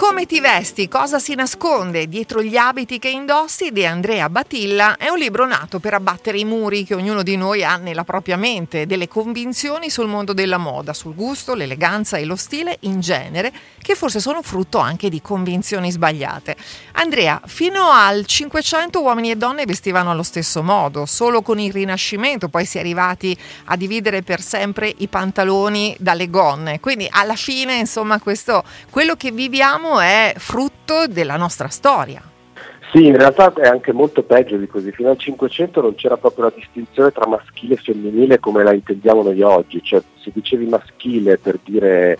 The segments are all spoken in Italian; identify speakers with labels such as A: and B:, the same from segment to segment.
A: Come ti vesti? Cosa si nasconde dietro gli abiti che indossi di Andrea Batilla è un libro nato per abbattere i muri che ognuno di noi ha nella propria mente, delle convinzioni sul mondo della moda, sul gusto, l'eleganza e lo stile in genere, che forse sono frutto anche di convinzioni sbagliate. Andrea, fino al 500 uomini e donne vestivano allo stesso modo, solo con il Rinascimento poi si è arrivati a dividere per sempre i pantaloni dalle gonne. Quindi alla fine, insomma, questo, quello che viviamo è frutto della nostra storia.
B: Sì, in realtà è anche molto peggio di così. Fino al 500 non c'era proprio la distinzione tra maschile e femminile come la intendiamo noi oggi. Cioè, se dicevi maschile per dire,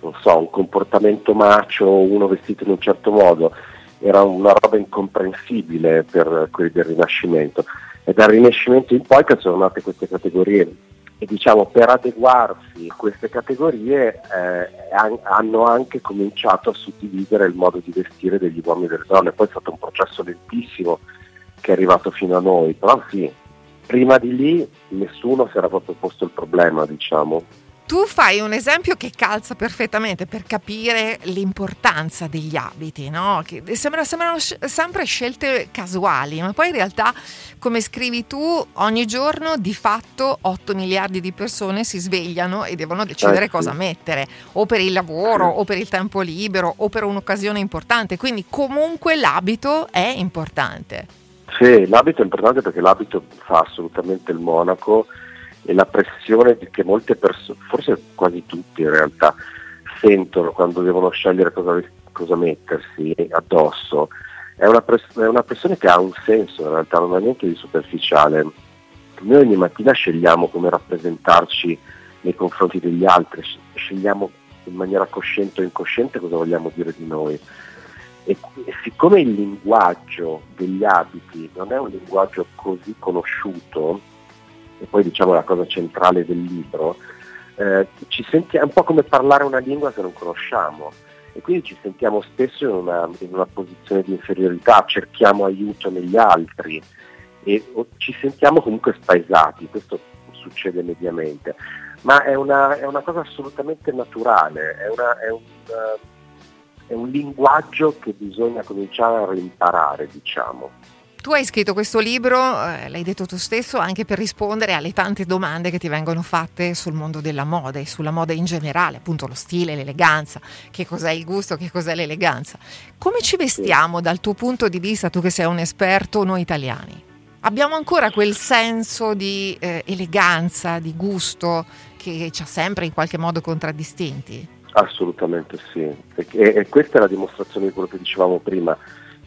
B: non so, un comportamento macio, uno vestito in un certo modo, era una roba incomprensibile per quelli del Rinascimento. E dal Rinascimento in poi che sono nate queste categorie e diciamo per adeguarsi a queste categorie eh, hanno anche cominciato a suddividere il modo di vestire degli uomini e delle donne, poi è stato un processo lentissimo che è arrivato fino a noi, però sì, prima di lì nessuno si era proprio posto il problema, diciamo
A: tu fai un esempio che calza perfettamente per capire l'importanza degli abiti, no? Che sembra, sembrano sempre scelte casuali, ma poi in realtà, come scrivi tu, ogni giorno di fatto 8 miliardi di persone si svegliano e devono decidere eh, cosa mettere, o per il lavoro, o per il tempo libero, o per un'occasione importante. Quindi comunque l'abito è importante.
B: Sì, l'abito è importante perché l'abito fa assolutamente il monaco e la pressione che molte persone, forse quasi tutti in realtà, sentono quando devono scegliere cosa, cosa mettersi addosso, è una, press- è una, pressione che ha un senso in realtà, non ha niente di superficiale. Noi ogni mattina scegliamo come rappresentarci nei confronti degli altri, scegliamo in maniera cosciente o incosciente cosa vogliamo dire di noi. E, e siccome il linguaggio degli abiti non è un linguaggio così conosciuto, e poi diciamo la cosa centrale del libro, eh, senti- è un po' come parlare una lingua che non conosciamo e quindi ci sentiamo spesso in una, in una posizione di inferiorità, cerchiamo aiuto negli altri e ci sentiamo comunque spaesati, questo succede mediamente, ma è una, è una cosa assolutamente naturale, è, una, è, un, è un linguaggio che bisogna cominciare a rimparare, diciamo.
A: Tu hai scritto questo libro, eh, l'hai detto tu stesso, anche per rispondere alle tante domande che ti vengono fatte sul mondo della moda e sulla moda in generale, appunto lo stile, l'eleganza, che cos'è il gusto, che cos'è l'eleganza. Come ci vestiamo dal tuo punto di vista, tu che sei un esperto, noi italiani? Abbiamo ancora quel senso di eh, eleganza, di gusto che ci ha sempre in qualche modo contraddistinti?
B: Assolutamente sì, e, e questa è la dimostrazione di quello che dicevamo prima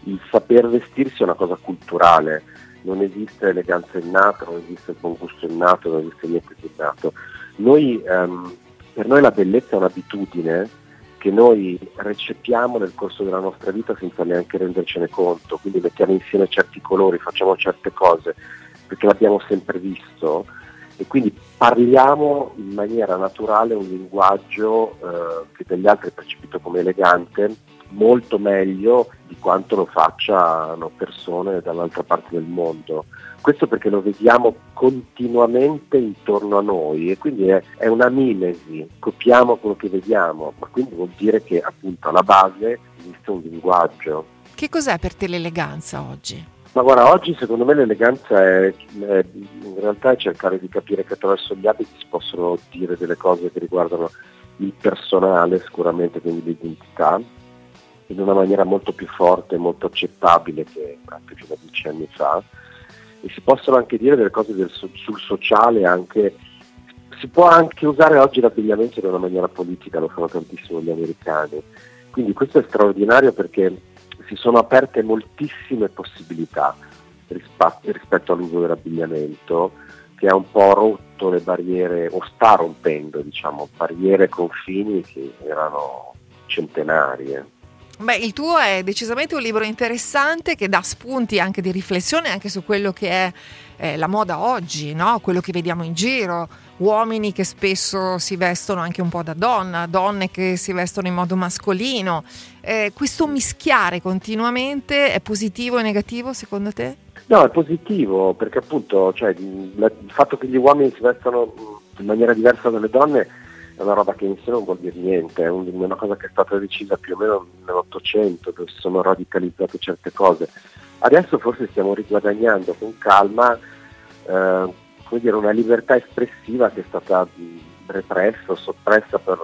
B: il saper vestirsi è una cosa culturale, non esiste eleganza innata, non esiste buon gusto innato, non esiste niente di innato. Noi, ehm, per noi la bellezza è un'abitudine che noi recepiamo nel corso della nostra vita senza neanche rendercene conto, quindi mettiamo insieme certi colori, facciamo certe cose perché l'abbiamo sempre visto. E quindi parliamo in maniera naturale un linguaggio eh, che dagli altri è percepito come elegante molto meglio di quanto lo facciano persone dall'altra parte del mondo. Questo perché lo vediamo continuamente intorno a noi e quindi è, è una mimesi, copiamo quello che vediamo, ma quindi vuol dire che appunto alla base esiste un linguaggio.
A: Che cos'è per te l'eleganza oggi?
B: Ma guarda, oggi secondo me l'eleganza è, è, in realtà è cercare di capire che attraverso gli abiti si possono dire delle cose che riguardano il personale sicuramente, quindi l'identità, in una maniera molto più forte e molto accettabile che anche fino a dieci anni fa e si possono anche dire delle cose del, sul sociale anche si può anche usare oggi l'abbigliamento in una maniera politica, lo fanno tantissimo gli americani. Quindi questo è straordinario perché si sono aperte moltissime possibilità rispetto all'uso dell'abbigliamento che ha un po' rotto le barriere, o sta rompendo, diciamo, barriere confini che erano centenarie.
A: Beh, il tuo è decisamente un libro interessante che dà spunti anche di riflessione anche su quello che è eh, la moda oggi, no? quello che vediamo in giro, uomini che spesso si vestono anche un po' da donna, donne che si vestono in modo mascolino. Eh, questo mischiare continuamente è positivo e negativo secondo te?
B: No, è positivo perché appunto cioè, il fatto che gli uomini si vestano in maniera diversa dalle donne è una roba che in sé non vuol dire niente, è un, una cosa che è stata decisa più o meno nell'Ottocento, dove si sono radicalizzate certe cose. Adesso forse stiamo riguadagnando con calma eh, dire, una libertà espressiva che è stata repressa o soppressa per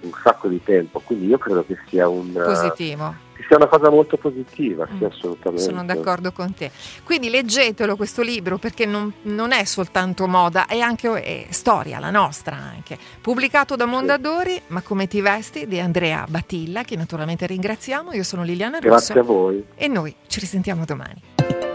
B: un sacco di tempo, quindi io credo che sia un...
A: Positivo
B: che sia una cosa molto positiva, sì, mm. assolutamente.
A: Sono d'accordo con te. Quindi leggetelo questo libro perché non, non è soltanto moda, è anche è storia, la nostra anche. Pubblicato da Mondadori, sì. ma come ti vesti di Andrea Battilla, che naturalmente ringraziamo. Io sono Liliana Russo.
B: Grazie a voi.
A: E noi ci risentiamo domani.